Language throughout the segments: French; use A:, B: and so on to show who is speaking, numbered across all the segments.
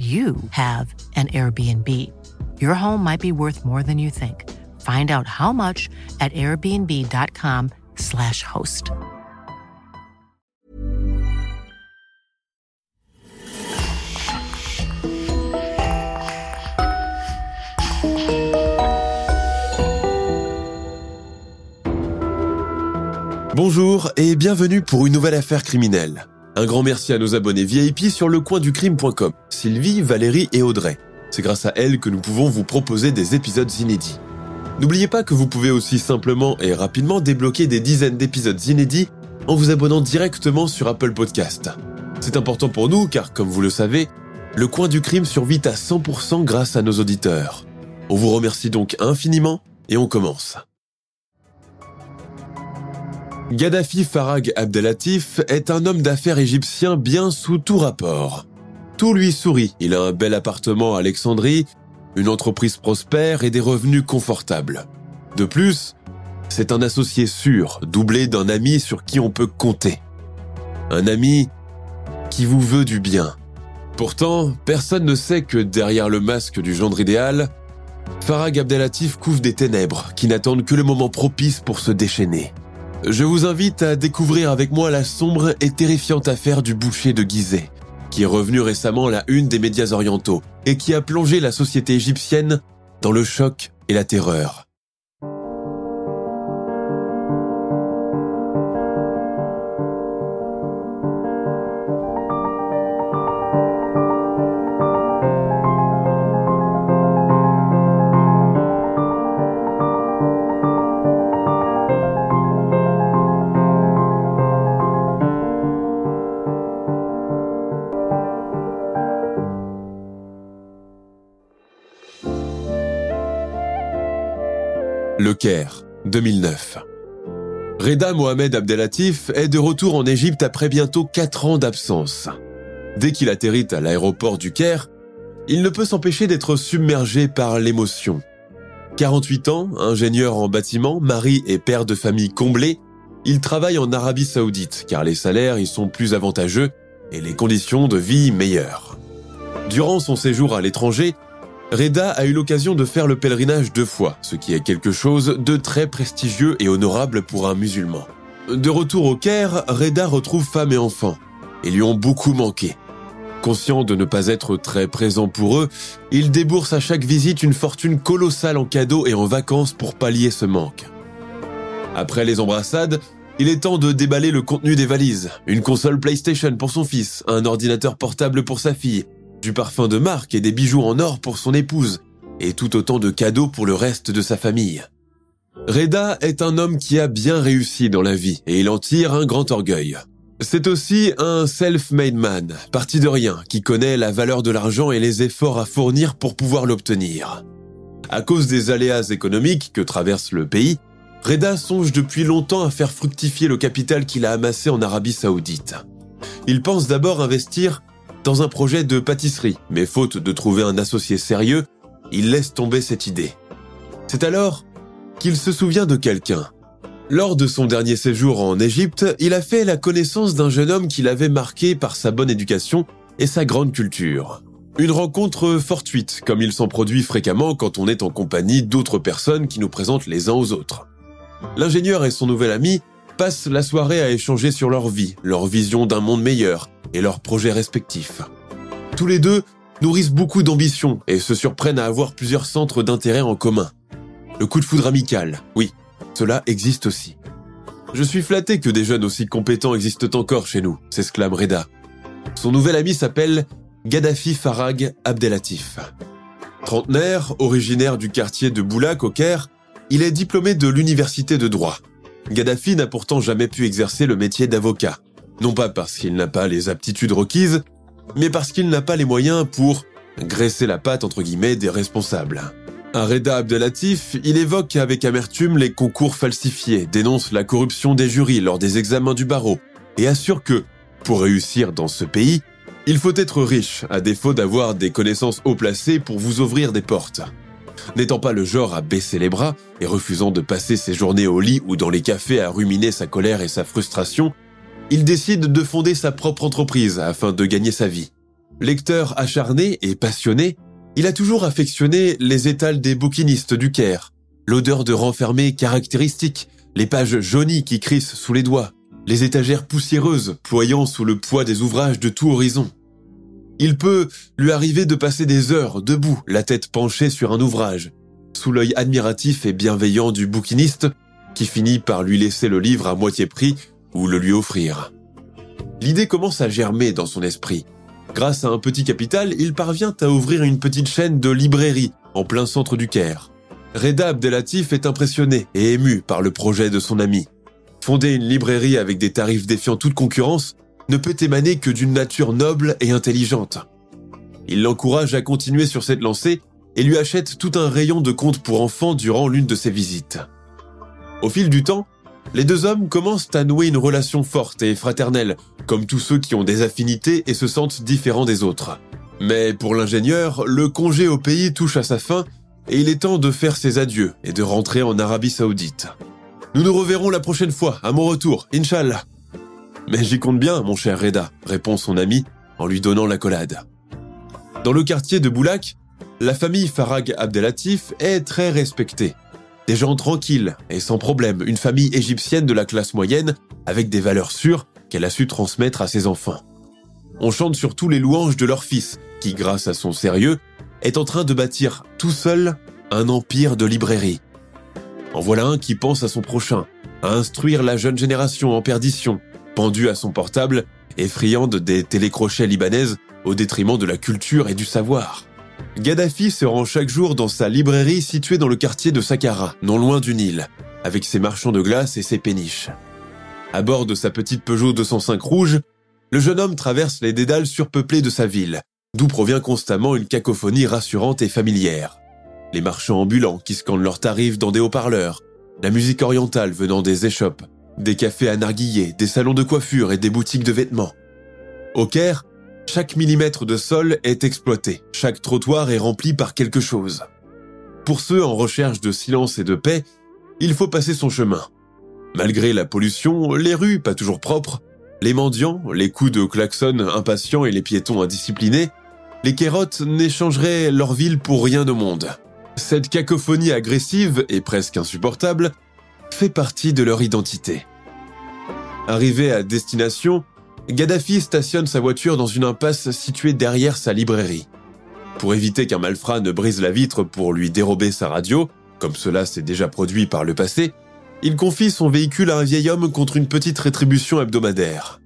A: you have an Airbnb. Your home might be worth more than you think. Find out how much at airbnb.com/slash host.
B: Bonjour et bienvenue pour une nouvelle affaire criminelle. Un grand merci à nos abonnés VIP sur lecoinducrime.com, Sylvie, Valérie et Audrey. C'est grâce à elles que nous pouvons vous proposer des épisodes inédits. N'oubliez pas que vous pouvez aussi simplement et rapidement débloquer des dizaines d'épisodes inédits en vous abonnant directement sur Apple Podcast. C'est important pour nous car, comme vous le savez, le coin du crime survit à 100% grâce à nos auditeurs. On vous remercie donc infiniment et on commence. Gaddafi Farag Abdelatif est un homme d'affaires égyptien bien sous tout rapport. Tout lui sourit, il a un bel appartement à Alexandrie, une entreprise prospère et des revenus confortables. De plus, c'est un associé sûr, doublé d'un ami sur qui on peut compter. Un ami qui vous veut du bien. Pourtant, personne ne sait que derrière le masque du gendre idéal, Farag Abdelatif couvre des ténèbres qui n'attendent que le moment propice pour se déchaîner. Je vous invite à découvrir avec moi la sombre et terrifiante affaire du boucher de Gizeh, qui est revenu récemment à la une des médias orientaux et qui a plongé la société égyptienne dans le choc et la terreur. 2009. Reda Mohamed Abdelatif est de retour en Égypte après bientôt 4 ans d'absence. Dès qu'il atterrit à l'aéroport du Caire, il ne peut s'empêcher d'être submergé par l'émotion. 48 ans, ingénieur en bâtiment, mari et père de famille comblé, il travaille en Arabie Saoudite car les salaires y sont plus avantageux et les conditions de vie meilleures. Durant son séjour à l'étranger, Reda a eu l'occasion de faire le pèlerinage deux fois, ce qui est quelque chose de très prestigieux et honorable pour un musulman. De retour au Caire, Reda retrouve femme et enfants. Ils lui ont beaucoup manqué. Conscient de ne pas être très présent pour eux, il débourse à chaque visite une fortune colossale en cadeaux et en vacances pour pallier ce manque. Après les embrassades, il est temps de déballer le contenu des valises. Une console PlayStation pour son fils, un ordinateur portable pour sa fille, du parfum de marque et des bijoux en or pour son épouse, et tout autant de cadeaux pour le reste de sa famille. Reda est un homme qui a bien réussi dans la vie et il en tire un grand orgueil. C'est aussi un self-made man, parti de rien, qui connaît la valeur de l'argent et les efforts à fournir pour pouvoir l'obtenir. À cause des aléas économiques que traverse le pays, Reda songe depuis longtemps à faire fructifier le capital qu'il a amassé en Arabie Saoudite. Il pense d'abord investir dans un projet de pâtisserie, mais faute de trouver un associé sérieux, il laisse tomber cette idée. C'est alors qu'il se souvient de quelqu'un. Lors de son dernier séjour en Égypte, il a fait la connaissance d'un jeune homme qui l'avait marqué par sa bonne éducation et sa grande culture. Une rencontre fortuite, comme il s'en produit fréquemment quand on est en compagnie d'autres personnes qui nous présentent les uns aux autres. L'ingénieur et son nouvel ami passent la soirée à échanger sur leur vie, leur vision d'un monde meilleur et leurs projets respectifs. Tous les deux nourrissent beaucoup d'ambition et se surprennent à avoir plusieurs centres d'intérêt en commun. Le coup de foudre amical, oui, cela existe aussi. Je suis flatté que des jeunes aussi compétents existent encore chez nous, s'exclame Reda. Son nouvel ami s'appelle Gaddafi Farag Abdelatif. Trentenaire, originaire du quartier de Boulak au Caire, il est diplômé de l'université de droit. Gaddafi n'a pourtant jamais pu exercer le métier d'avocat. Non pas parce qu'il n'a pas les aptitudes requises, mais parce qu'il n'a pas les moyens pour graisser la patte entre guillemets des responsables. À Reda Abdelatif, il évoque avec amertume les concours falsifiés, dénonce la corruption des jurys lors des examens du barreau et assure que, pour réussir dans ce pays, il faut être riche, à défaut d'avoir des connaissances haut placées pour vous ouvrir des portes. N'étant pas le genre à baisser les bras et refusant de passer ses journées au lit ou dans les cafés à ruminer sa colère et sa frustration, il décide de fonder sa propre entreprise afin de gagner sa vie. Lecteur acharné et passionné, il a toujours affectionné les étals des bouquinistes du Caire, l'odeur de renfermé caractéristique, les pages jaunies qui crissent sous les doigts, les étagères poussiéreuses ployant sous le poids des ouvrages de tout horizon. Il peut lui arriver de passer des heures debout, la tête penchée sur un ouvrage, sous l'œil admiratif et bienveillant du bouquiniste, qui finit par lui laisser le livre à moitié prix ou le lui offrir. L'idée commence à germer dans son esprit. Grâce à un petit capital, il parvient à ouvrir une petite chaîne de librairies en plein centre du Caire. Reda Abdelatif est impressionné et ému par le projet de son ami. Fonder une librairie avec des tarifs défiant toute concurrence ne peut émaner que d'une nature noble et intelligente. Il l'encourage à continuer sur cette lancée et lui achète tout un rayon de contes pour enfants durant l'une de ses visites. Au fil du temps, les deux hommes commencent à nouer une relation forte et fraternelle, comme tous ceux qui ont des affinités et se sentent différents des autres. Mais pour l'ingénieur, le congé au pays touche à sa fin et il est temps de faire ses adieux et de rentrer en Arabie Saoudite. Nous nous reverrons la prochaine fois, à mon retour, Inch'Allah. Mais j'y compte bien, mon cher Reda, répond son ami en lui donnant l'accolade. Dans le quartier de Boulak, la famille Farag Abdelatif est très respectée. Des gens tranquilles et sans problème, une famille égyptienne de la classe moyenne avec des valeurs sûres qu'elle a su transmettre à ses enfants. On chante surtout les louanges de leur fils, qui, grâce à son sérieux, est en train de bâtir tout seul un empire de librairie. En voilà un qui pense à son prochain, à instruire la jeune génération en perdition, pendue à son portable et friande des télécrochets libanaises au détriment de la culture et du savoir. Gaddafi se rend chaque jour dans sa librairie située dans le quartier de Saqqara, non loin du Nil, avec ses marchands de glace et ses péniches. À bord de sa petite Peugeot 205 rouge, le jeune homme traverse les dédales surpeuplés de sa ville, d'où provient constamment une cacophonie rassurante et familière. Les marchands ambulants qui scandent leurs tarifs dans des haut-parleurs, la musique orientale venant des échoppes, des cafés à narguiller, des salons de coiffure et des boutiques de vêtements. Au Caire, chaque millimètre de sol est exploité, chaque trottoir est rempli par quelque chose. Pour ceux en recherche de silence et de paix, il faut passer son chemin. Malgré la pollution, les rues pas toujours propres, les mendiants, les coups de klaxon impatients et les piétons indisciplinés, les kérotes n'échangeraient leur ville pour rien au monde. Cette cacophonie agressive et presque insupportable fait partie de leur identité. Arrivé à destination, Gaddafi stationne sa voiture dans une impasse située derrière sa librairie. Pour éviter qu'un malfrat ne brise la vitre pour lui dérober sa radio, comme cela s'est déjà produit par le passé, il confie son véhicule à un vieil homme contre une petite rétribution hebdomadaire.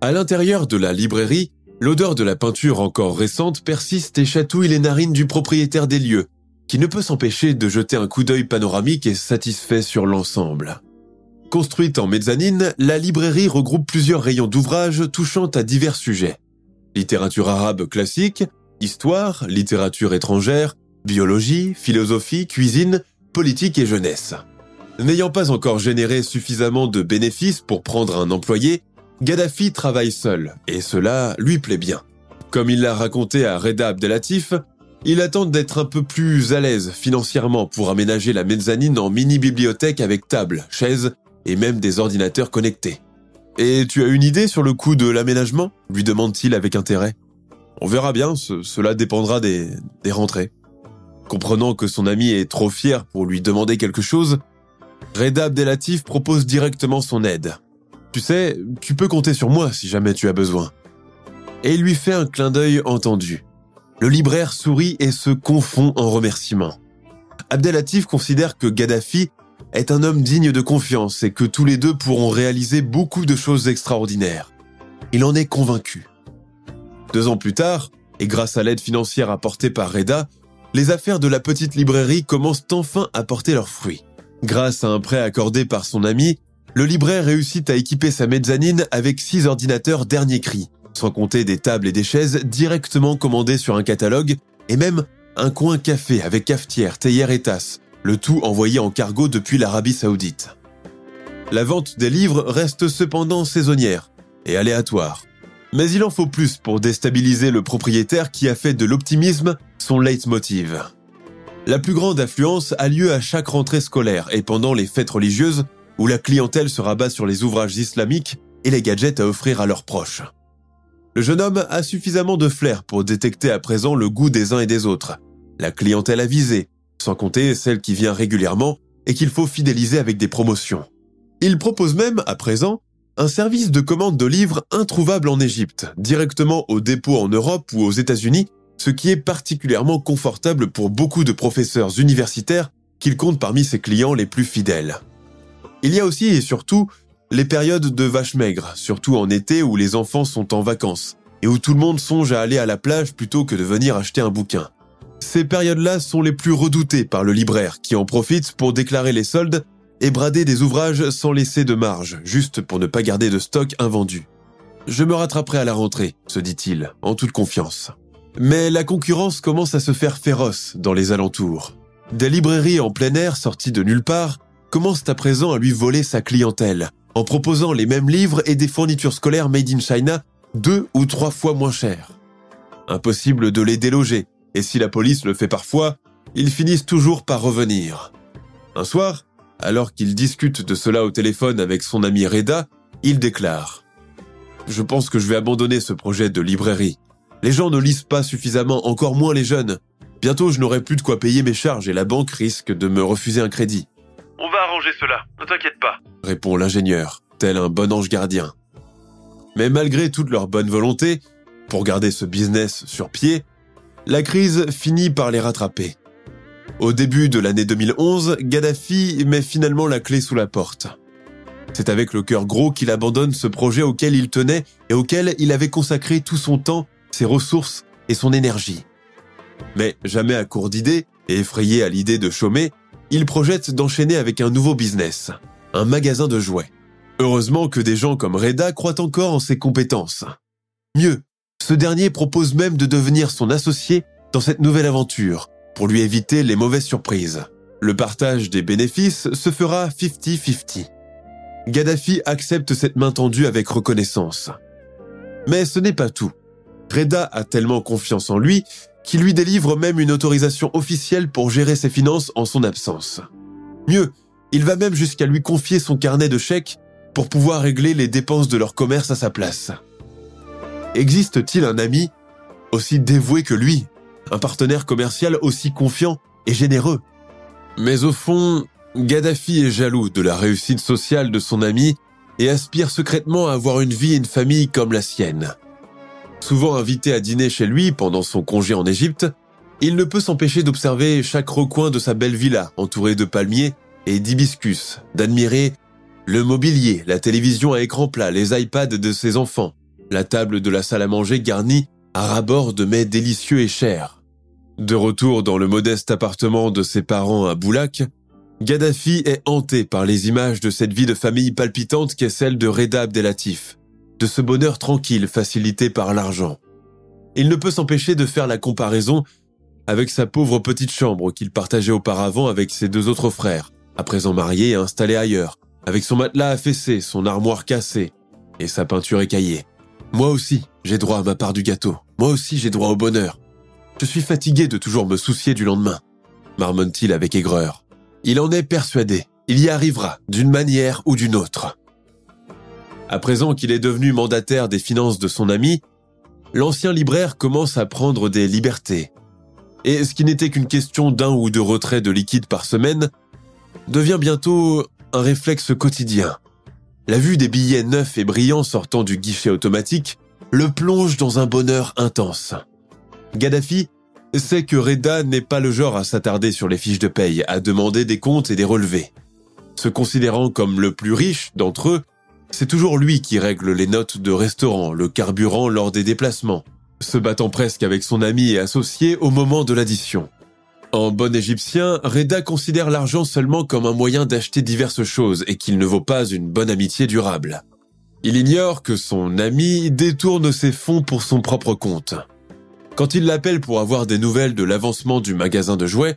B: À l'intérieur de la librairie, l'odeur de la peinture encore récente persiste et chatouille les narines du propriétaire des lieux, qui ne peut s'empêcher de jeter un coup d'œil panoramique et satisfait sur l'ensemble. Construite en mezzanine, la librairie regroupe plusieurs rayons d'ouvrages touchant à divers sujets. Littérature arabe classique, histoire, littérature étrangère, biologie, philosophie, cuisine, politique et jeunesse. N'ayant pas encore généré suffisamment de bénéfices pour prendre un employé, Gaddafi travaille seul, et cela lui plaît bien. Comme il l'a raconté à Reda Abdelatif, il attend d'être un peu plus à l'aise financièrement pour aménager la mezzanine en mini-bibliothèque avec table, chaise et même des ordinateurs connectés. Et tu as une idée sur le coût de l'aménagement? lui demande-t-il avec intérêt. On verra bien, cela dépendra des, des rentrées. Comprenant que son ami est trop fier pour lui demander quelque chose, Reda Abdelatif propose directement son aide. Tu sais, tu peux compter sur moi si jamais tu as besoin. Et il lui fait un clin d'œil entendu. Le libraire sourit et se confond en remerciements. Abdelatif considère que Gaddafi est un homme digne de confiance et que tous les deux pourront réaliser beaucoup de choses extraordinaires. Il en est convaincu. Deux ans plus tard, et grâce à l'aide financière apportée par Reda, les affaires de la petite librairie commencent enfin à porter leurs fruits. Grâce à un prêt accordé par son ami, le libraire réussit à équiper sa mezzanine avec six ordinateurs dernier cri, sans compter des tables et des chaises directement commandées sur un catalogue et même un coin café avec cafetière, théière et tasse, le tout envoyé en cargo depuis l'Arabie saoudite. La vente des livres reste cependant saisonnière et aléatoire. Mais il en faut plus pour déstabiliser le propriétaire qui a fait de l'optimisme son leitmotiv. La plus grande affluence a lieu à chaque rentrée scolaire et pendant les fêtes religieuses où la clientèle se rabat sur les ouvrages islamiques et les gadgets à offrir à leurs proches. Le jeune homme a suffisamment de flair pour détecter à présent le goût des uns et des autres, la clientèle avisée, sans compter celle qui vient régulièrement et qu'il faut fidéliser avec des promotions. Il propose même, à présent, un service de commande de livres introuvable en Égypte, directement au dépôt en Europe ou aux États-Unis, ce qui est particulièrement confortable pour beaucoup de professeurs universitaires qu'il compte parmi ses clients les plus fidèles. Il y a aussi et surtout les périodes de vaches maigres, surtout en été où les enfants sont en vacances et où tout le monde songe à aller à la plage plutôt que de venir acheter un bouquin. Ces périodes-là sont les plus redoutées par le libraire qui en profite pour déclarer les soldes et brader des ouvrages sans laisser de marge, juste pour ne pas garder de stock invendu. Je me rattraperai à la rentrée, se dit-il, en toute confiance. Mais la concurrence commence à se faire féroce dans les alentours. Des librairies en plein air sorties de nulle part commencent à présent à lui voler sa clientèle, en proposant les mêmes livres et des fournitures scolaires made in China deux ou trois fois moins chères. Impossible de les déloger, et si la police le fait parfois, ils finissent toujours par revenir. Un soir, alors qu'il discute de cela au téléphone avec son ami Reda, il déclare ⁇ Je pense que je vais abandonner ce projet de librairie. Les gens ne lisent pas suffisamment, encore moins les jeunes. Bientôt je n'aurai plus de quoi payer mes charges et la banque risque de me refuser un crédit.
C: On va arranger cela, ne t'inquiète pas,
B: répond l'ingénieur, tel un bon ange gardien. Mais malgré toute leur bonne volonté, pour garder ce business sur pied, la crise finit par les rattraper. Au début de l'année 2011, Gaddafi met finalement la clé sous la porte. C'est avec le cœur gros qu'il abandonne ce projet auquel il tenait et auquel il avait consacré tout son temps, ses ressources et son énergie. Mais jamais à court d'idées et effrayé à l'idée de chômer, il projette d'enchaîner avec un nouveau business, un magasin de jouets. Heureusement que des gens comme Reda croient encore en ses compétences. Mieux, ce dernier propose même de devenir son associé dans cette nouvelle aventure, pour lui éviter les mauvaises surprises. Le partage des bénéfices se fera 50-50. Gaddafi accepte cette main tendue avec reconnaissance. Mais ce n'est pas tout. Reda a tellement confiance en lui qu'il lui délivre même une autorisation officielle pour gérer ses finances en son absence. Mieux, il va même jusqu'à lui confier son carnet de chèques pour pouvoir régler les dépenses de leur commerce à sa place. Existe-t-il un ami aussi dévoué que lui un partenaire commercial aussi confiant et généreux? Mais au fond, Gaddafi est jaloux de la réussite sociale de son ami et aspire secrètement à avoir une vie et une famille comme la sienne. Souvent invité à dîner chez lui pendant son congé en Égypte, il ne peut s'empêcher d'observer chaque recoin de sa belle villa entourée de palmiers et d'hibiscus, d'admirer le mobilier, la télévision à écran plat, les iPads de ses enfants, la table de la salle à manger garnie à rabord de mets délicieux et chers. De retour dans le modeste appartement de ses parents à Boulac, Gaddafi est hanté par les images de cette vie de famille palpitante qu'est celle de Reda Abdelatif, de ce bonheur tranquille facilité par l'argent. Il ne peut s'empêcher de faire la comparaison avec sa pauvre petite chambre qu'il partageait auparavant avec ses deux autres frères, à présent mariés et installés ailleurs, avec son matelas affaissé, son armoire cassée et sa peinture écaillée. Moi aussi, j'ai droit à ma part du gâteau. Moi aussi, j'ai droit au bonheur. Je suis fatigué de toujours me soucier du lendemain, marmonne-t-il avec aigreur. Il en est persuadé. Il y arrivera, d'une manière ou d'une autre. À présent qu'il est devenu mandataire des finances de son ami, l'ancien libraire commence à prendre des libertés. Et ce qui n'était qu'une question d'un ou deux retraits de liquide par semaine devient bientôt un réflexe quotidien. La vue des billets neufs et brillants sortant du guichet automatique le plonge dans un bonheur intense. Gaddafi sait que Reda n'est pas le genre à s'attarder sur les fiches de paye, à demander des comptes et des relevés. Se considérant comme le plus riche d'entre eux, c'est toujours lui qui règle les notes de restaurant, le carburant lors des déplacements, se battant presque avec son ami et associé au moment de l'addition. En bon égyptien, Reda considère l'argent seulement comme un moyen d'acheter diverses choses et qu'il ne vaut pas une bonne amitié durable. Il ignore que son ami détourne ses fonds pour son propre compte. Quand il l'appelle pour avoir des nouvelles de l'avancement du magasin de jouets,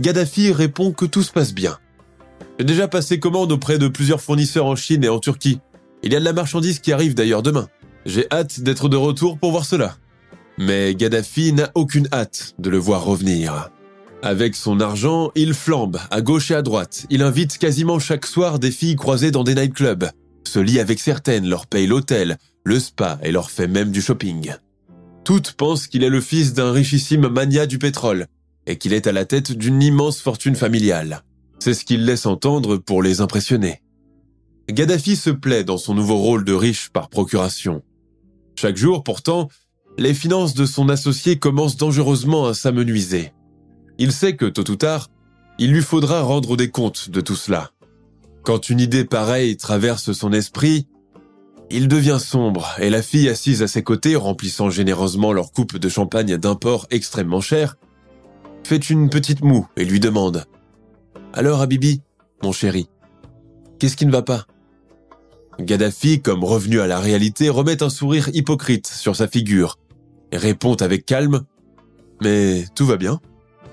B: Gaddafi répond que tout se passe bien. J'ai déjà passé commande auprès de plusieurs fournisseurs en Chine et en Turquie. Il y a de la marchandise qui arrive d'ailleurs demain. J'ai hâte d'être de retour pour voir cela. Mais Gaddafi n'a aucune hâte de le voir revenir. Avec son argent, il flambe à gauche et à droite. Il invite quasiment chaque soir des filles croisées dans des nightclubs. Se lie avec certaines, leur paye l'hôtel, le spa et leur fait même du shopping. Toutes pensent qu'il est le fils d'un richissime mania du pétrole et qu'il est à la tête d'une immense fortune familiale. C'est ce qu'il laisse entendre pour les impressionner. Gaddafi se plaît dans son nouveau rôle de riche par procuration. Chaque jour, pourtant, les finances de son associé commencent dangereusement à s'amenuiser. Il sait que, tôt ou tard, il lui faudra rendre des comptes de tout cela. Quand une idée pareille traverse son esprit, il devient sombre et la fille assise à ses côtés, remplissant généreusement leur coupe de champagne d'import extrêmement cher, fait une petite moue et lui demande ⁇ Alors Habibi, mon chéri, qu'est-ce qui ne va pas ?⁇ Gaddafi, comme revenu à la réalité, remet un sourire hypocrite sur sa figure et répond avec calme ⁇ Mais tout va bien.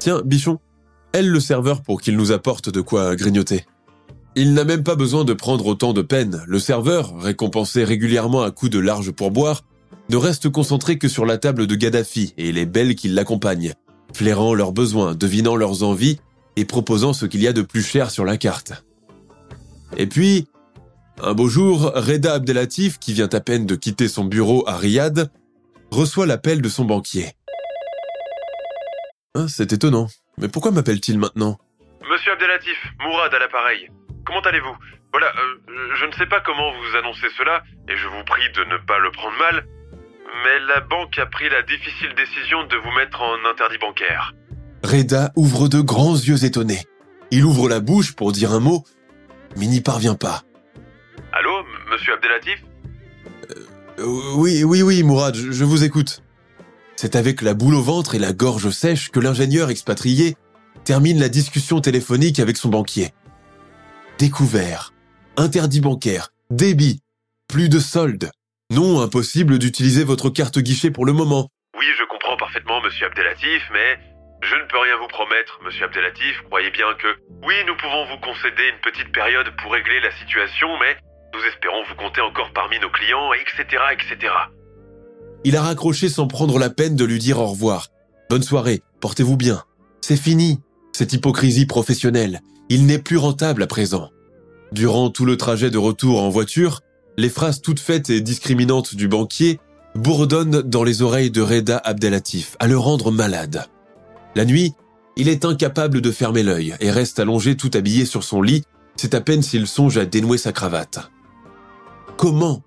B: Tiens, bichon, elle le serveur pour qu'il nous apporte de quoi grignoter. Il n'a même pas besoin de prendre autant de peine. Le serveur, récompensé régulièrement à coups de large pourboire, ne reste concentré que sur la table de Gaddafi et les belles qui l'accompagnent, flairant leurs besoins, devinant leurs envies et proposant ce qu'il y a de plus cher sur la carte. Et puis, un beau jour, Reda Abdelatif, qui vient à peine de quitter son bureau à Riyad, reçoit l'appel de son banquier. Ah, c'est étonnant. Mais pourquoi m'appelle-t-il maintenant
C: Monsieur Abdelatif, Mourad à l'appareil. Comment allez-vous? Voilà, euh, je ne sais pas comment vous annoncez cela, et je vous prie de ne pas le prendre mal, mais la banque a pris la difficile décision de vous mettre en interdit bancaire.
B: Reda ouvre de grands yeux étonnés. Il ouvre la bouche pour dire un mot, mais n'y parvient pas.
C: Allô, monsieur Abdelatif?
B: Euh, oui, oui, oui, Mourad, je, je vous écoute. C'est avec la boule au ventre et la gorge sèche que l'ingénieur expatrié termine la discussion téléphonique avec son banquier. Découvert, interdit bancaire, débit, plus de solde. Non, impossible d'utiliser votre carte guichet pour le moment.
C: Oui, je comprends parfaitement, monsieur Abdelatif, mais je ne peux rien vous promettre, monsieur Abdelatif. Croyez bien que oui, nous pouvons vous concéder une petite période pour régler la situation, mais nous espérons vous compter encore parmi nos clients, etc., etc.
B: Il a raccroché sans prendre la peine de lui dire au revoir. Bonne soirée, portez-vous bien. C'est fini, cette hypocrisie professionnelle. Il n'est plus rentable à présent. Durant tout le trajet de retour en voiture, les phrases toutes faites et discriminantes du banquier bourdonnent dans les oreilles de Reda Abdelatif, à le rendre malade. La nuit, il est incapable de fermer l'œil et reste allongé tout habillé sur son lit, c'est à peine s'il songe à dénouer sa cravate. Comment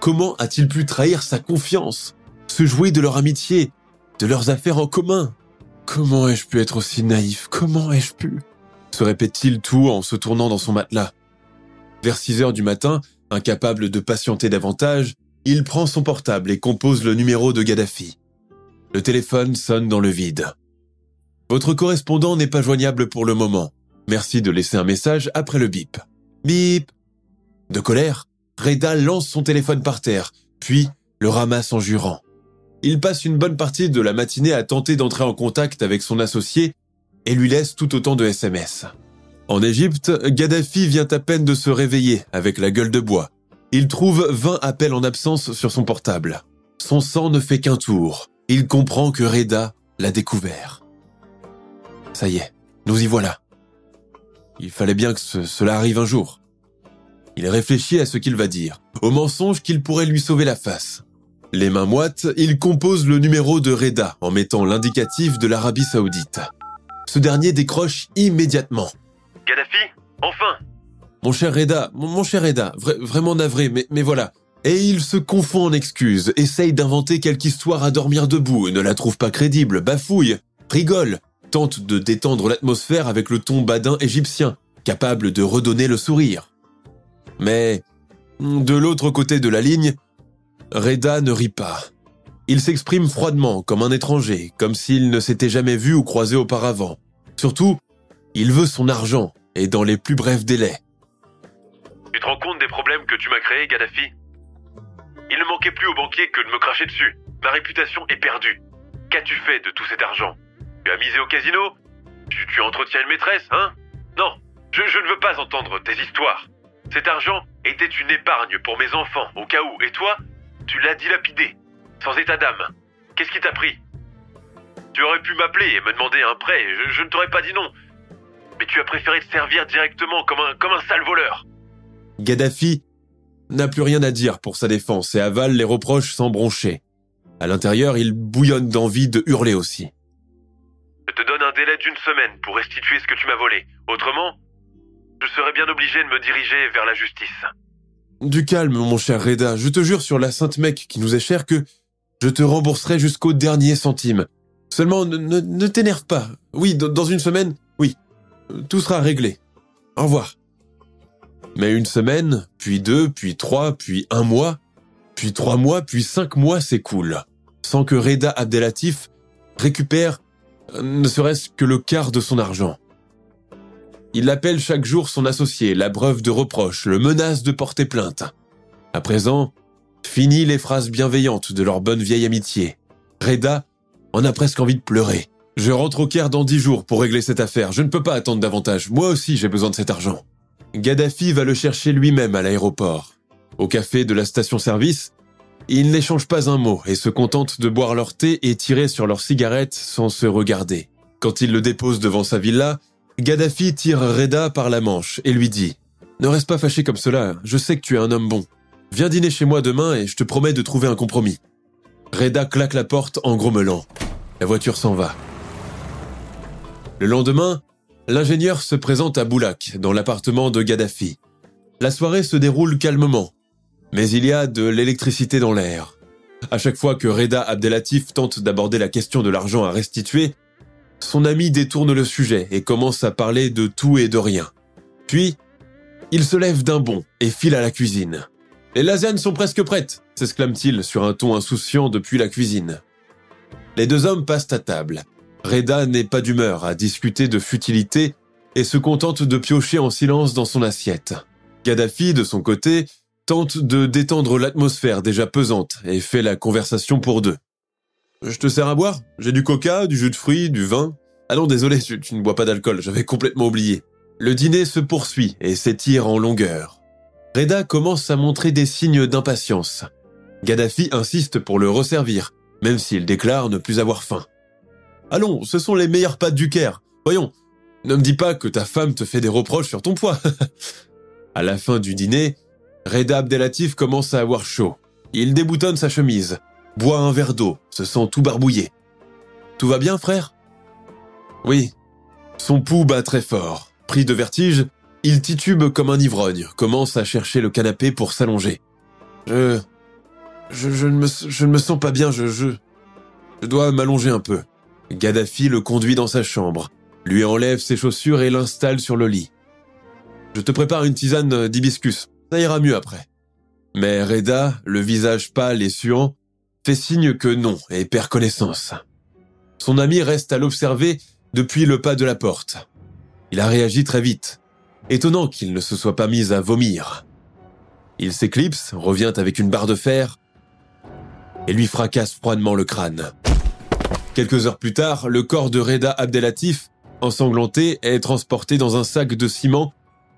B: Comment a-t-il pu trahir sa confiance, se jouer de leur amitié, de leurs affaires en commun? Comment ai-je pu être aussi naïf? Comment ai-je pu? se répète-t-il tout en se tournant dans son matelas. Vers 6 heures du matin, incapable de patienter davantage, il prend son portable et compose le numéro de Gaddafi. Le téléphone sonne dans le vide. Votre correspondant n'est pas joignable pour le moment. Merci de laisser un message après le bip. Bip De colère, Reda lance son téléphone par terre, puis le ramasse en jurant. Il passe une bonne partie de la matinée à tenter d'entrer en contact avec son associé et lui laisse tout autant de SMS. En Égypte, Gaddafi vient à peine de se réveiller avec la gueule de bois. Il trouve 20 appels en absence sur son portable. Son sang ne fait qu'un tour. Il comprend que Reda l'a découvert. Ça y est, nous y voilà. Il fallait bien que ce- cela arrive un jour. Il réfléchit à ce qu'il va dire, au mensonge qu'il pourrait lui sauver la face. Les mains moites, il compose le numéro de Reda en mettant l'indicatif de l'Arabie Saoudite. Ce dernier décroche immédiatement.
C: Gaddafi Enfin
B: Mon cher Reda, mon, cher Reda, vra- vraiment navré, mais, mais voilà. Et il se confond en excuses, essaye d'inventer quelque histoire à dormir debout, ne la trouve pas crédible, bafouille, rigole, tente de détendre l'atmosphère avec le ton badin égyptien, capable de redonner le sourire. Mais, de l'autre côté de la ligne, Reda ne rit pas. Il s'exprime froidement, comme un étranger, comme s'il ne s'était jamais vu ou croisé auparavant. Surtout, il veut son argent, et dans les plus brefs délais.
C: Tu te rends compte des problèmes que tu m'as créés, Gaddafi? Il ne manquait plus au banquier que de me cracher dessus. Ma réputation est perdue. Qu'as-tu fait de tout cet argent? Tu as misé au casino? Tu, entretiens une maîtresse, hein? Non, je ne veux pas entendre tes histoires. Cet argent était une épargne pour mes enfants, au cas où. Et toi, tu l'as dilapidé, sans état d'âme. Qu'est-ce qui t'a pris? Tu aurais pu m'appeler et me demander un prêt, je, je ne t'aurais pas dit non. Mais tu as préféré te servir directement comme un, comme un sale voleur.
B: Gaddafi n'a plus rien à dire pour sa défense et avale les reproches sans broncher. À l'intérieur, il bouillonne d'envie de hurler aussi.
C: Je te donne un délai d'une semaine pour restituer ce que tu m'as volé. Autrement, je serais bien obligé de me diriger vers la justice.
B: Du calme, mon cher Reda. Je te jure sur la sainte mec qui nous est chère que je te rembourserai jusqu'au dernier centime. Seulement, ne, ne, ne t'énerve pas. Oui, dans une semaine, oui. Tout sera réglé. Au revoir. Mais une semaine, puis deux, puis trois, puis un mois, puis trois mois, puis cinq mois s'écoulent, sans que Reda Abdelatif récupère euh, ne serait-ce que le quart de son argent. Il appelle chaque jour son associé, la breuve de reproche, le menace de porter plainte. À présent, fini les phrases bienveillantes de leur bonne vieille amitié. Reda en a presque envie de pleurer. Je rentre au Caire dans dix jours pour régler cette affaire. Je ne peux pas attendre davantage. Moi aussi, j'ai besoin de cet argent. Gaddafi va le chercher lui-même à l'aéroport. Au café de la station-service, ils n'échangent pas un mot et se contentent de boire leur thé et tirer sur leurs cigarettes sans se regarder. Quand il le dépose devant sa villa, Gaddafi tire Reda par la manche et lui dit ⁇ Ne reste pas fâché comme cela, je sais que tu es un homme bon. Viens dîner chez moi demain et je te promets de trouver un compromis. ⁇ Reda claque la porte en grommelant. La voiture s'en va. Le lendemain, l'ingénieur se présente à Boulak, dans l'appartement de Gaddafi. La soirée se déroule calmement, mais il y a de l'électricité dans l'air. À chaque fois que Reda Abdelatif tente d'aborder la question de l'argent à restituer, son ami détourne le sujet et commence à parler de tout et de rien. Puis, il se lève d'un bond et file à la cuisine. Les lasagnes sont presque prêtes, s'exclame-t-il sur un ton insouciant depuis la cuisine. Les deux hommes passent à table. Reda n'est pas d'humeur à discuter de futilité et se contente de piocher en silence dans son assiette. Gaddafi, de son côté, tente de détendre l'atmosphère déjà pesante et fait la conversation pour deux. Je te sers à boire J'ai du coca, du jus de fruits, du vin. Ah non, désolé, tu, ne bois pas d'alcool, j'avais complètement oublié. Le dîner se poursuit et s'étire en longueur. Reda commence à montrer des signes d'impatience. Gaddafi insiste pour le resservir, même s'il déclare ne plus avoir faim. Allons, ce sont les meilleures pâtes du Caire. Voyons, ne me dis pas que ta femme te fait des reproches sur ton poids. à la fin du dîner, Reda Abdelatif commence à avoir chaud. Il déboutonne sa chemise, boit un verre d'eau, se sent tout barbouillé. Tout va bien, frère? Oui. Son pouls bat très fort. Pris de vertige, il titube comme un ivrogne, commence à chercher le canapé pour s'allonger. Je... Je, ne me, je ne me sens pas bien, je... Je, je dois m'allonger un peu. Gaddafi le conduit dans sa chambre, lui enlève ses chaussures et l'installe sur le lit. Je te prépare une tisane d'hibiscus, ça ira mieux après. Mais Reda, le visage pâle et suant, fait signe que non et perd connaissance. Son ami reste à l'observer depuis le pas de la porte. Il a réagi très vite, étonnant qu'il ne se soit pas mis à vomir. Il s'éclipse, revient avec une barre de fer et lui fracasse froidement le crâne. Quelques heures plus tard, le corps de Reda Abdelatif, ensanglanté, est transporté dans un sac de ciment,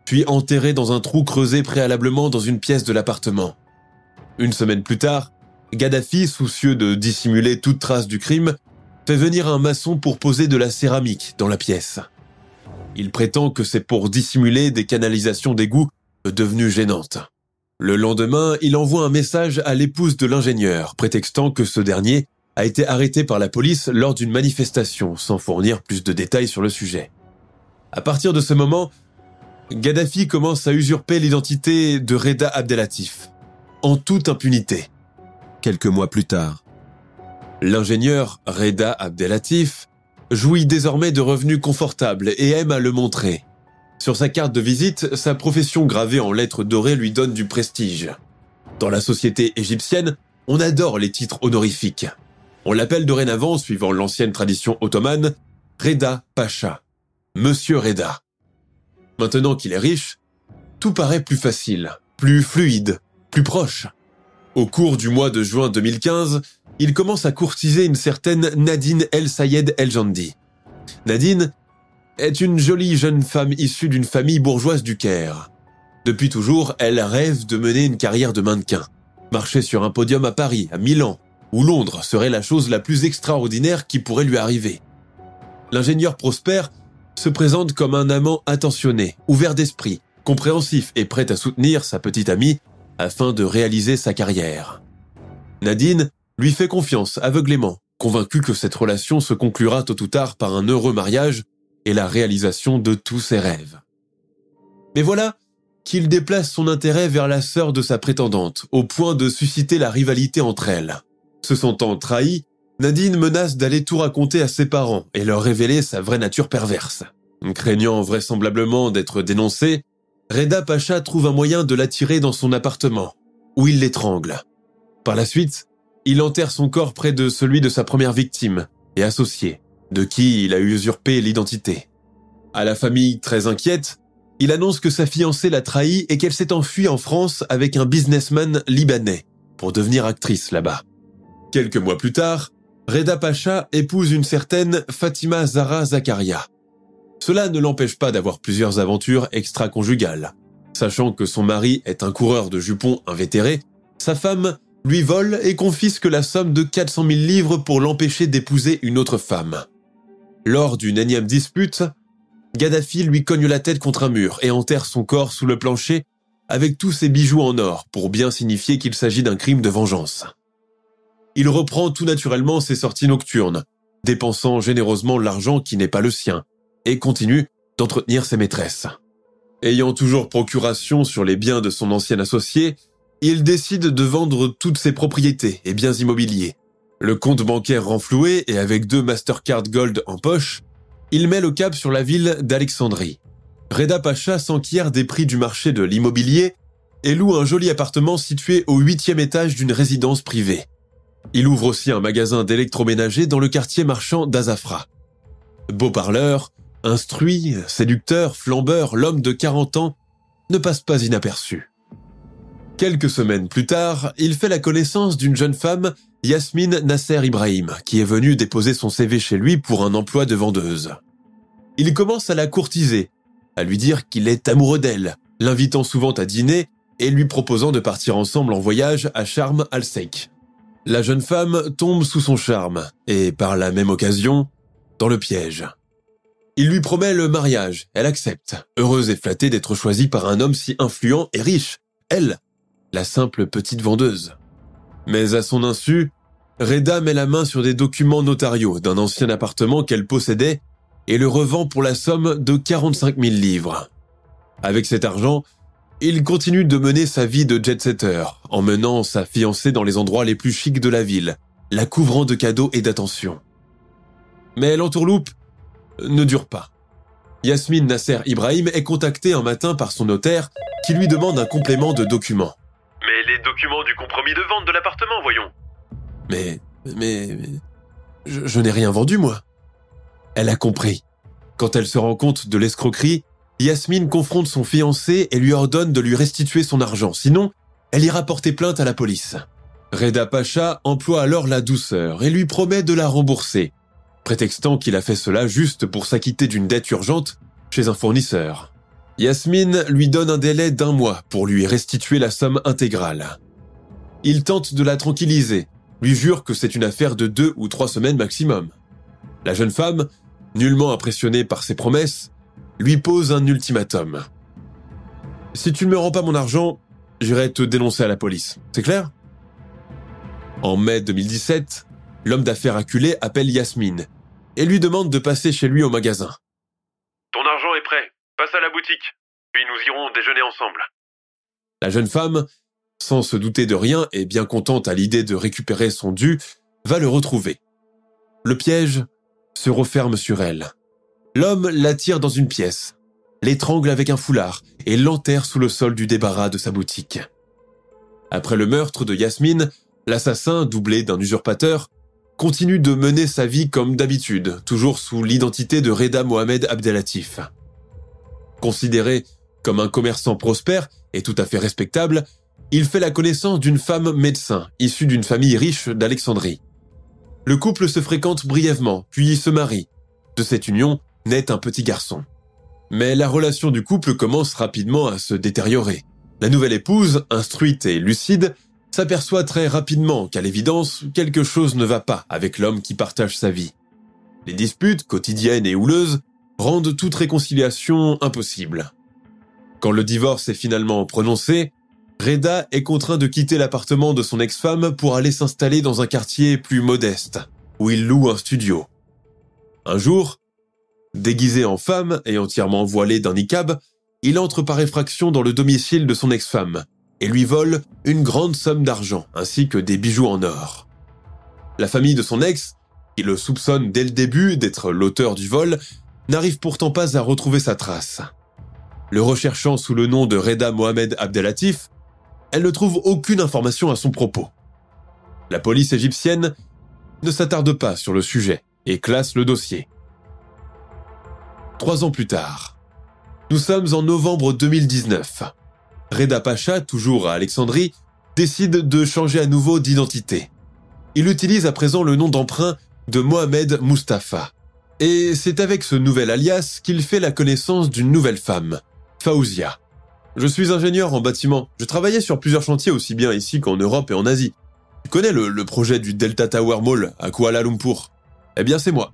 B: puis enterré dans un trou creusé préalablement dans une pièce de l'appartement. Une semaine plus tard, Gaddafi, soucieux de dissimuler toute trace du crime, fait venir un maçon pour poser de la céramique dans la pièce. Il prétend que c'est pour dissimuler des canalisations d'égout devenues gênantes. Le lendemain, il envoie un message à l'épouse de l'ingénieur, prétextant que ce dernier a été arrêté par la police lors d'une manifestation, sans fournir plus de détails sur le sujet. À partir de ce moment, Gaddafi commence à usurper l'identité de Reda Abdelatif, en toute impunité. Quelques mois plus tard, l'ingénieur Reda Abdelatif jouit désormais de revenus confortables et aime à le montrer. Sur sa carte de visite, sa profession gravée en lettres dorées lui donne du prestige. Dans la société égyptienne, on adore les titres honorifiques. On l'appelle dorénavant, suivant l'ancienne tradition ottomane, Reda Pacha, Monsieur Reda. Maintenant qu'il est riche, tout paraît plus facile, plus fluide, plus proche. Au cours du mois de juin 2015, il commence à courtiser une certaine Nadine El Sayed El Jandi. Nadine est une jolie jeune femme issue d'une famille bourgeoise du Caire. Depuis toujours, elle rêve de mener une carrière de mannequin. Marcher sur un podium à Paris, à Milan ou Londres serait la chose la plus extraordinaire qui pourrait lui arriver. L'ingénieur Prosper se présente comme un amant attentionné, ouvert d'esprit, compréhensif et prêt à soutenir sa petite amie afin de réaliser sa carrière. Nadine lui fait confiance aveuglément, convaincue que cette relation se conclura tôt ou tard par un heureux mariage et la réalisation de tous ses rêves. Mais voilà qu'il déplace son intérêt vers la sœur de sa prétendante, au point de susciter la rivalité entre elles. Se sentant trahie, Nadine menace d'aller tout raconter à ses parents et leur révéler sa vraie nature perverse. Craignant vraisemblablement d'être dénoncée, Reda Pacha trouve un moyen de l'attirer dans son appartement, où il l'étrangle. Par la suite, il enterre son corps près de celui de sa première victime et associé, de qui il a usurpé l'identité. À la famille très inquiète, il annonce que sa fiancée l'a trahi et qu'elle s'est enfuie en France avec un businessman libanais pour devenir actrice là-bas. Quelques mois plus tard, Reda Pacha épouse une certaine Fatima Zara Zakaria. Cela ne l'empêche pas d'avoir plusieurs aventures extra-conjugales. Sachant que son mari est un coureur de jupons invétéré, sa femme lui vole et confisque la somme de 400 000 livres pour l'empêcher d'épouser une autre femme. Lors d'une énième dispute, Gaddafi lui cogne la tête contre un mur et enterre son corps sous le plancher avec tous ses bijoux en or pour bien signifier qu'il s'agit d'un crime de vengeance. Il reprend tout naturellement ses sorties nocturnes, dépensant généreusement l'argent qui n'est pas le sien, et continue d'entretenir ses maîtresses. Ayant toujours procuration sur les biens de son ancien associé, il décide de vendre toutes ses propriétés et biens immobiliers. Le compte bancaire renfloué et avec deux Mastercard Gold en poche, il met le cap sur la ville d'Alexandrie. Reda Pacha s'enquiert des prix du marché de l'immobilier et loue un joli appartement situé au huitième étage d'une résidence privée. Il ouvre aussi un magasin d'électroménager dans le quartier marchand d'Azafra. Beau parleur, instruit, séducteur, flambeur, l'homme de 40 ans ne passe pas inaperçu. Quelques semaines plus tard, il fait la connaissance d'une jeune femme, Yasmine Nasser Ibrahim, qui est venue déposer son CV chez lui pour un emploi de vendeuse. Il commence à la courtiser, à lui dire qu'il est amoureux d'elle, l'invitant souvent à dîner et lui proposant de partir ensemble en voyage à Charm al-Sheikh. La jeune femme tombe sous son charme et, par la même occasion, dans le piège. Il lui promet le mariage, elle accepte, heureuse et flattée d'être choisie par un homme si influent et riche. Elle, la simple petite vendeuse. Mais à son insu, Reda met la main sur des documents notariaux d'un ancien appartement qu'elle possédait et le revend pour la somme de 45 000 livres. Avec cet argent, il continue de mener sa vie de jet-setter, emmenant sa fiancée dans les endroits les plus chics de la ville, la couvrant de cadeaux et d'attention. Mais l'entourloupe ne dure pas. Yasmine Nasser Ibrahim est contactée un matin par son notaire qui lui demande un complément de documents.
C: Mais les documents du compromis de vente de l'appartement, voyons.
B: Mais, mais, je, je n'ai rien vendu, moi. Elle a compris. Quand elle se rend compte de l'escroquerie, Yasmine confronte son fiancé et lui ordonne de lui restituer son argent, sinon, elle ira porter plainte à la police. Reda Pacha emploie alors la douceur et lui promet de la rembourser, prétextant qu'il a fait cela juste pour s'acquitter d'une dette urgente chez un fournisseur. Yasmine lui donne un délai d'un mois pour lui restituer la somme intégrale. Il tente de la tranquilliser, lui jure que c'est une affaire de deux ou trois semaines maximum. La jeune femme, nullement impressionnée par ses promesses, lui pose un ultimatum. Si tu ne me rends pas mon argent, j'irai te dénoncer à la police. C'est clair? En mai 2017, l'homme d'affaires acculé appelle Yasmine et lui demande de passer chez lui au magasin.
C: Ton argent est prêt. Passe à la boutique. Puis nous irons déjeuner ensemble.
B: La jeune femme, sans se douter de rien et bien contente à l'idée de récupérer son dû, va le retrouver. Le piège se referme sur elle. L'homme l'attire dans une pièce, l'étrangle avec un foulard et l'enterre sous le sol du débarras de sa boutique. Après le meurtre de Yasmine, l'assassin, doublé d'un usurpateur, continue de mener sa vie comme d'habitude, toujours sous l'identité de Reda Mohamed Abdelatif. Considéré comme un commerçant prospère et tout à fait respectable, il fait la connaissance d'une femme médecin issue d'une famille riche d'Alexandrie, le couple se fréquente brièvement, puis se marie. De cette union naît un petit garçon. Mais la relation du couple commence rapidement à se détériorer. La nouvelle épouse, instruite et lucide, s'aperçoit très rapidement qu'à l'évidence, quelque chose ne va pas avec l'homme qui partage sa vie. Les disputes, quotidiennes et houleuses, rendent toute réconciliation impossible. Quand le divorce est finalement prononcé, Reda est contraint de quitter l'appartement de son ex-femme pour aller s'installer dans un quartier plus modeste, où il loue un studio. Un jour, déguisé en femme et entièrement voilé d'un niqab, il entre par effraction dans le domicile de son ex-femme et lui vole une grande somme d'argent ainsi que des bijoux en or. La famille de son ex, qui le soupçonne dès le début d'être l'auteur du vol, n'arrive pourtant pas à retrouver sa trace. Le recherchant sous le nom de Reda Mohamed Abdelatif, elle ne trouve aucune information à son propos. La police égyptienne ne s'attarde pas sur le sujet et classe le dossier. Trois ans plus tard, nous sommes en novembre 2019. Reda Pacha, toujours à Alexandrie, décide de changer à nouveau d'identité. Il utilise à présent le nom d'emprunt de Mohamed Mustafa. Et c'est avec ce nouvel alias qu'il fait la connaissance d'une nouvelle femme, Faouzia. Je suis ingénieur en bâtiment. Je travaillais sur plusieurs chantiers aussi bien ici qu'en Europe et en Asie. Tu connais le, le projet du Delta Tower Mall à Kuala Lumpur? Eh bien c'est moi.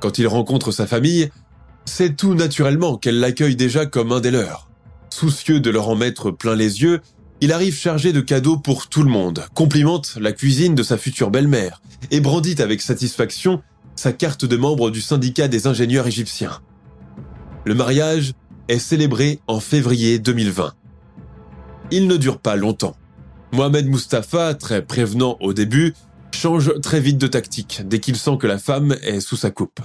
B: Quand il rencontre sa famille, c'est tout naturellement qu'elle l'accueille déjà comme un des leurs. Soucieux de leur en mettre plein les yeux, il arrive chargé de cadeaux pour tout le monde, complimente la cuisine de sa future belle-mère et brandit avec satisfaction sa carte de membre du syndicat des ingénieurs égyptiens. Le mariage est célébré en février 2020. Il ne dure pas longtemps. Mohamed Mustafa, très prévenant au début, change très vite de tactique dès qu'il sent que la femme est sous sa coupe.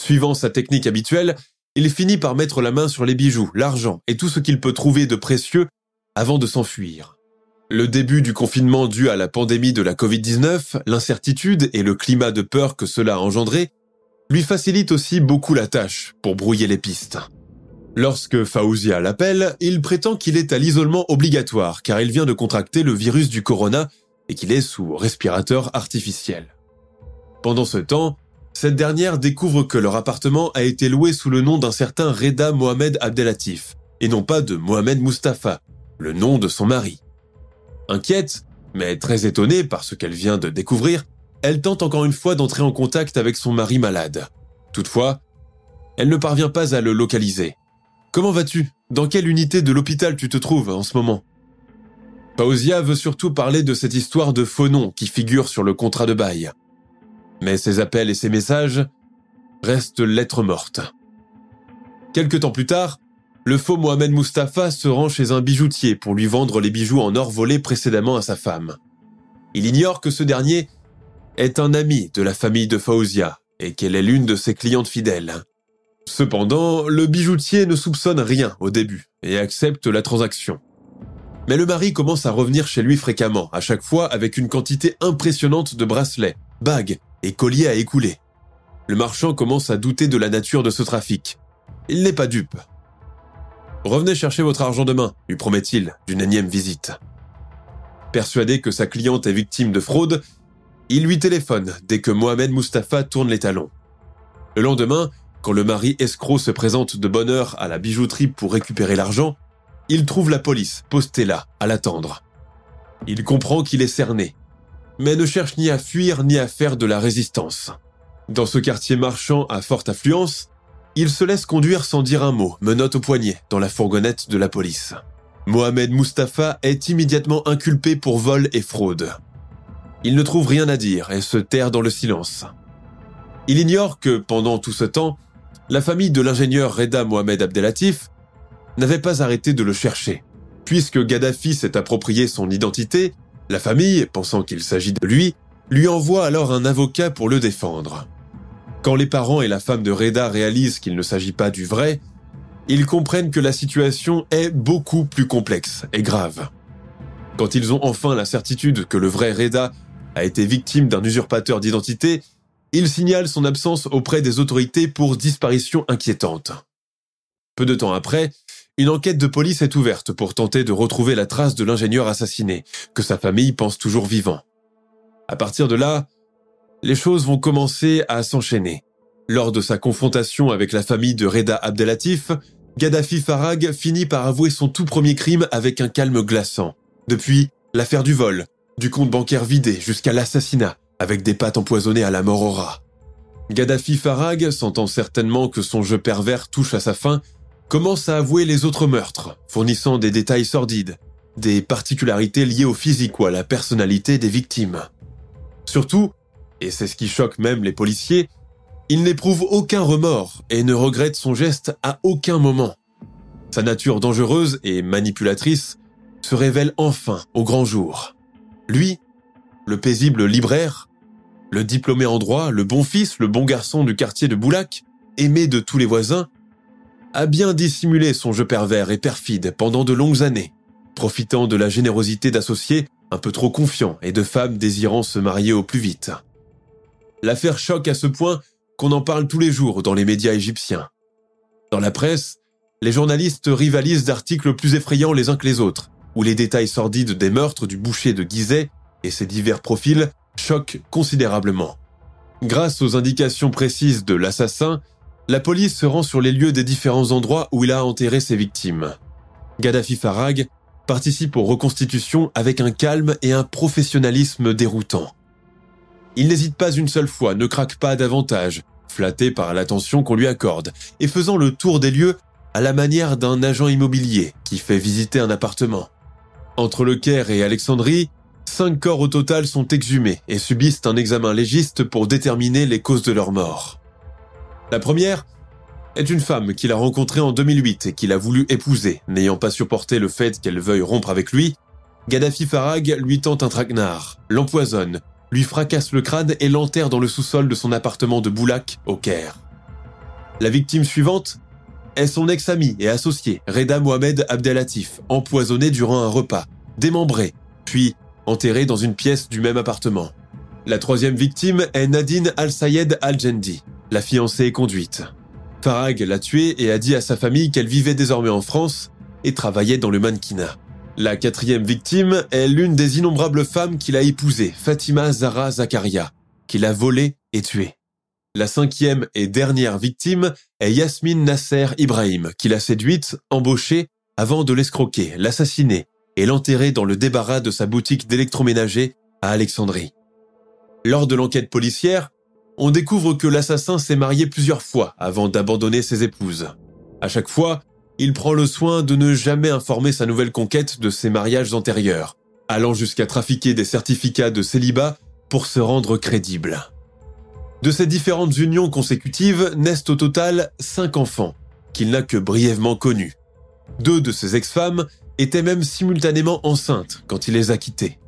B: Suivant sa technique habituelle, il finit par mettre la main sur les bijoux, l'argent et tout ce qu'il peut trouver de précieux avant de s'enfuir. Le début du confinement dû à la pandémie de la Covid-19, l'incertitude et le climat de peur que cela a engendré lui facilite aussi beaucoup la tâche pour brouiller les pistes. Lorsque Faouzia l'appelle, il prétend qu'il est à l'isolement obligatoire car il vient de contracter le virus du corona et qu'il est sous respirateur artificiel. Pendant ce temps, cette dernière découvre que leur appartement a été loué sous le nom d'un certain Reda Mohamed Abdelatif, et non pas de Mohamed Mustafa, le nom de son mari. Inquiète, mais très étonnée par ce qu'elle vient de découvrir, elle tente encore une fois d'entrer en contact avec son mari malade. Toutefois, elle ne parvient pas à le localiser. Comment vas-tu? Dans quelle unité de l'hôpital tu te trouves en ce moment? Paosia veut surtout parler de cette histoire de faux nom qui figure sur le contrat de bail. Mais ses appels et ses messages restent lettres mortes. Quelque temps plus tard, le faux Mohamed Mustafa se rend chez un bijoutier pour lui vendre les bijoux en or volés précédemment à sa femme. Il ignore que ce dernier est un ami de la famille de Faouzia et qu'elle est l'une de ses clientes fidèles. Cependant, le bijoutier ne soupçonne rien au début et accepte la transaction. Mais le mari commence à revenir chez lui fréquemment, à chaque fois avec une quantité impressionnante de bracelets, bagues et colliers à écouler. Le marchand commence à douter de la nature de ce trafic. Il n'est pas dupe. Revenez chercher votre argent demain, lui promet-il, d'une énième visite. Persuadé que sa cliente est victime de fraude, il lui téléphone dès que Mohamed Mustafa tourne les talons. Le lendemain, quand le mari escroc se présente de bonne heure à la bijouterie pour récupérer l'argent, il trouve la police postée là, à l'attendre. Il comprend qu'il est cerné, mais ne cherche ni à fuir ni à faire de la résistance. Dans ce quartier marchand à forte affluence, il se laisse conduire sans dire un mot, menotte au poignet, dans la fourgonnette de la police. Mohamed Mustafa est immédiatement inculpé pour vol et fraude. Il ne trouve rien à dire et se terre dans le silence. Il ignore que, pendant tout ce temps, la famille de l'ingénieur Reda Mohamed Abdelatif n'avait pas arrêté de le chercher. Puisque Gaddafi s'est approprié son identité, la famille, pensant qu'il s'agit de lui, lui envoie alors un avocat pour le défendre. Quand les parents et la femme de Reda réalisent qu'il ne s'agit pas du vrai, ils comprennent que la situation est beaucoup plus complexe et grave. Quand ils ont enfin la certitude que le vrai Reda a été victime d'un usurpateur d'identité, il signale son absence auprès des autorités pour disparition inquiétante. Peu de temps après, une enquête de police est ouverte pour tenter de retrouver la trace de l'ingénieur assassiné, que sa famille pense toujours vivant. À partir de là, les choses vont commencer à s'enchaîner. Lors de sa confrontation avec la famille de Reda Abdelatif, Gaddafi Farag finit par avouer son tout premier crime avec un calme glaçant. Depuis, l'affaire du vol, du compte bancaire vidé jusqu'à l'assassinat, avec des pâtes empoisonnées à la mort au rat. Gaddafi Farag, sentant certainement que son jeu pervers touche à sa fin, commence à avouer les autres meurtres, fournissant des détails sordides, des particularités liées au physique ou à la personnalité des victimes. Surtout, et c'est ce qui choque même les policiers, il n'éprouve aucun remords et ne regrette son geste à aucun moment. Sa nature dangereuse et manipulatrice se révèle enfin au grand jour. Lui, le paisible libraire, le diplômé en droit, le bon fils, le bon garçon du quartier de Boulac, aimé de tous les voisins, a bien dissimulé son jeu pervers et perfide pendant de longues années, profitant de la générosité d'associés un peu trop confiants et de femmes désirant se marier au plus vite. L'affaire choque à ce point qu'on en parle tous les jours dans les médias égyptiens. Dans la presse, les journalistes rivalisent d'articles plus effrayants les uns que les autres, où les détails sordides des meurtres du boucher de Gizeh et ses divers profils choquent considérablement. Grâce aux indications précises de l'assassin, la police se rend sur les lieux des différents endroits où il a enterré ses victimes. Gaddafi Farag participe aux reconstitutions avec un calme et un professionnalisme déroutant. Il n'hésite pas une seule fois, ne craque pas davantage, flatté par l'attention qu'on lui accorde, et faisant le tour des lieux à la manière d'un agent immobilier qui fait visiter un appartement. Entre le Caire et Alexandrie, cinq corps au total sont exhumés et subissent un examen légiste pour déterminer les causes de leur mort. La première est une femme qu'il a rencontrée en 2008 et qu'il a voulu épouser, n'ayant pas supporté le fait qu'elle veuille rompre avec lui. Gaddafi Farag lui tente un traquenard, l'empoisonne, lui fracasse le crâne et l'enterre dans le sous-sol de son appartement de Boulac, au Caire. La victime suivante est son ex-ami et associé, Reda Mohamed Abdelatif, empoisonné durant un repas, démembré, puis enterré dans une pièce du même appartement. La troisième victime est Nadine Al-Sayed Al-Jendi, la fiancée conduite. Farag l'a tuée et a dit à sa famille qu'elle vivait désormais en France et travaillait dans le mannequinat. La quatrième victime est l'une des innombrables femmes qu'il a épousées, Fatima Zara Zakaria, qu'il a volée et tuée. La cinquième et dernière victime est Yasmine Nasser Ibrahim, qu'il a séduite, embauchée, avant de l'escroquer, l'assassiner et l'enterrer dans le débarras de sa boutique d'électroménager à Alexandrie. Lors de l'enquête policière, on découvre que l'assassin s'est marié plusieurs fois avant d'abandonner ses épouses. À chaque fois, il prend le soin de ne jamais informer sa nouvelle conquête de ses mariages antérieurs, allant jusqu'à trafiquer des certificats de célibat pour se rendre crédible. De ces différentes unions consécutives naissent au total cinq enfants, qu'il n'a que brièvement connus. Deux de ses ex-femmes étaient même simultanément enceintes quand il les a quittées.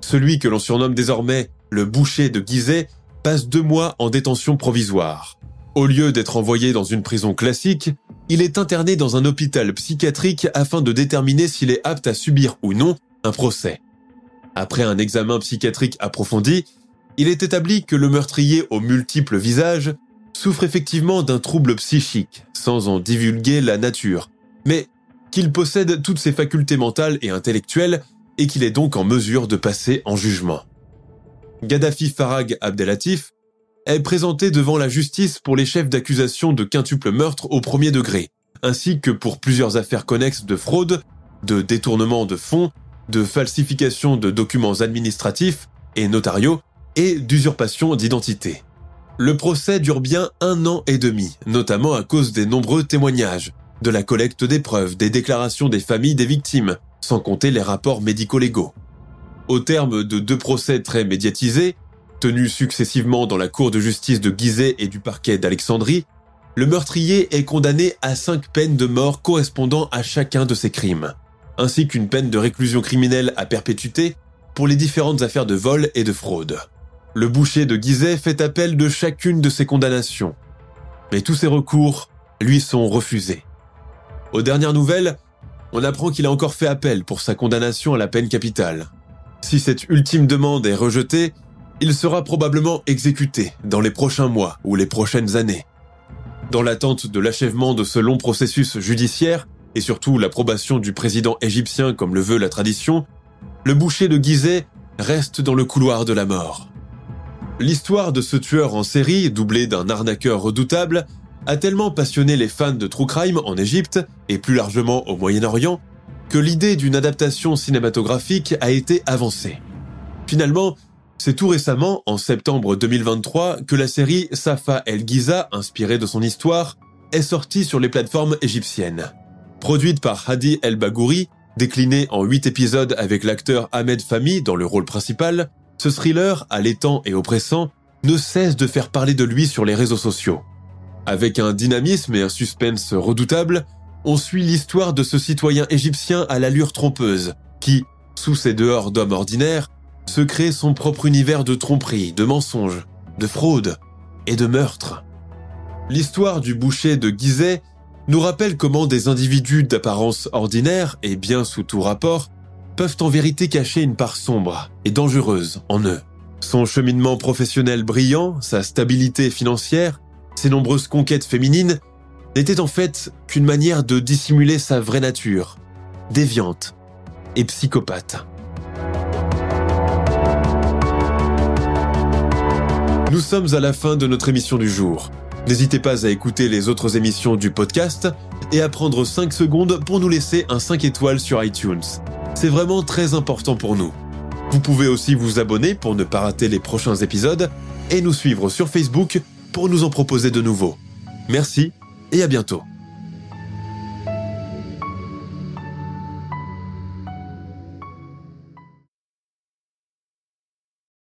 B: Celui que l'on surnomme désormais le boucher de Gizeh passe deux mois en détention provisoire. Au lieu d'être envoyé dans une prison classique, il est interné dans un hôpital psychiatrique afin de déterminer s'il est apte à subir ou non un procès. Après un examen psychiatrique approfondi, il est établi que le meurtrier aux multiples visages souffre effectivement d'un trouble psychique, sans en divulguer la nature, mais qu'il possède toutes ses facultés mentales et intellectuelles et qu'il est donc en mesure de passer en jugement. Gaddafi Farag Abdelatif est présenté devant la justice pour les chefs d'accusation de quintuple meurtre au premier degré, ainsi que pour plusieurs affaires connexes de fraude, de détournement de fonds, de falsification de documents administratifs et notariaux, et d'usurpation d'identité. Le procès dure bien un an et demi, notamment à cause des nombreux témoignages, de la collecte des preuves, des déclarations des familles des victimes, sans compter les rapports médico-légaux. Au terme de deux procès très médiatisés, Tenu successivement dans la cour de justice de Gizeh et du parquet d'Alexandrie, le meurtrier est condamné à cinq peines de mort correspondant à chacun de ses crimes, ainsi qu'une peine de réclusion criminelle à perpétuité pour les différentes affaires de vol et de fraude. Le boucher de Gizeh fait appel de chacune de ces condamnations, mais tous ces recours lui sont refusés. Aux dernières nouvelles, on apprend qu'il a encore fait appel pour sa condamnation à la peine capitale. Si cette ultime demande est rejetée, il sera probablement exécuté dans les prochains mois ou les prochaines années. Dans l'attente de l'achèvement de ce long processus judiciaire, et surtout l'approbation du président égyptien comme le veut la tradition, le boucher de Gizeh reste dans le couloir de la mort. L'histoire de ce tueur en série, doublé d'un arnaqueur redoutable, a tellement passionné les fans de True Crime en Égypte et plus largement au Moyen-Orient que l'idée d'une adaptation cinématographique a été avancée. Finalement, c'est tout récemment, en septembre 2023, que la série Safa El Giza, inspirée de son histoire, est sortie sur les plateformes égyptiennes. Produite par Hadi El Bagouri, déclinée en 8 épisodes avec l'acteur Ahmed Fahmy dans le rôle principal, ce thriller, allaitant et oppressant, ne cesse de faire parler de lui sur les réseaux sociaux. Avec un dynamisme et un suspense redoutables, on suit l'histoire de ce citoyen égyptien à l'allure trompeuse, qui, sous ses dehors d'homme ordinaire, se crée son propre univers de tromperie, de mensonges, de fraude et de meurtre. L'histoire du boucher de Gizeh nous rappelle comment des individus d'apparence ordinaire et bien sous tout rapport peuvent en vérité cacher une part sombre et dangereuse en eux. Son cheminement professionnel brillant, sa stabilité financière, ses nombreuses conquêtes féminines n'étaient en fait qu'une manière de dissimuler sa vraie nature, déviante et psychopathe. Nous sommes à la fin de notre émission du jour. N'hésitez pas à écouter les autres émissions du podcast et à prendre 5 secondes pour nous laisser un 5 étoiles sur iTunes. C'est vraiment très important pour nous. Vous pouvez aussi vous abonner pour ne pas rater les prochains épisodes et nous suivre sur Facebook pour nous en proposer de nouveaux. Merci et à bientôt.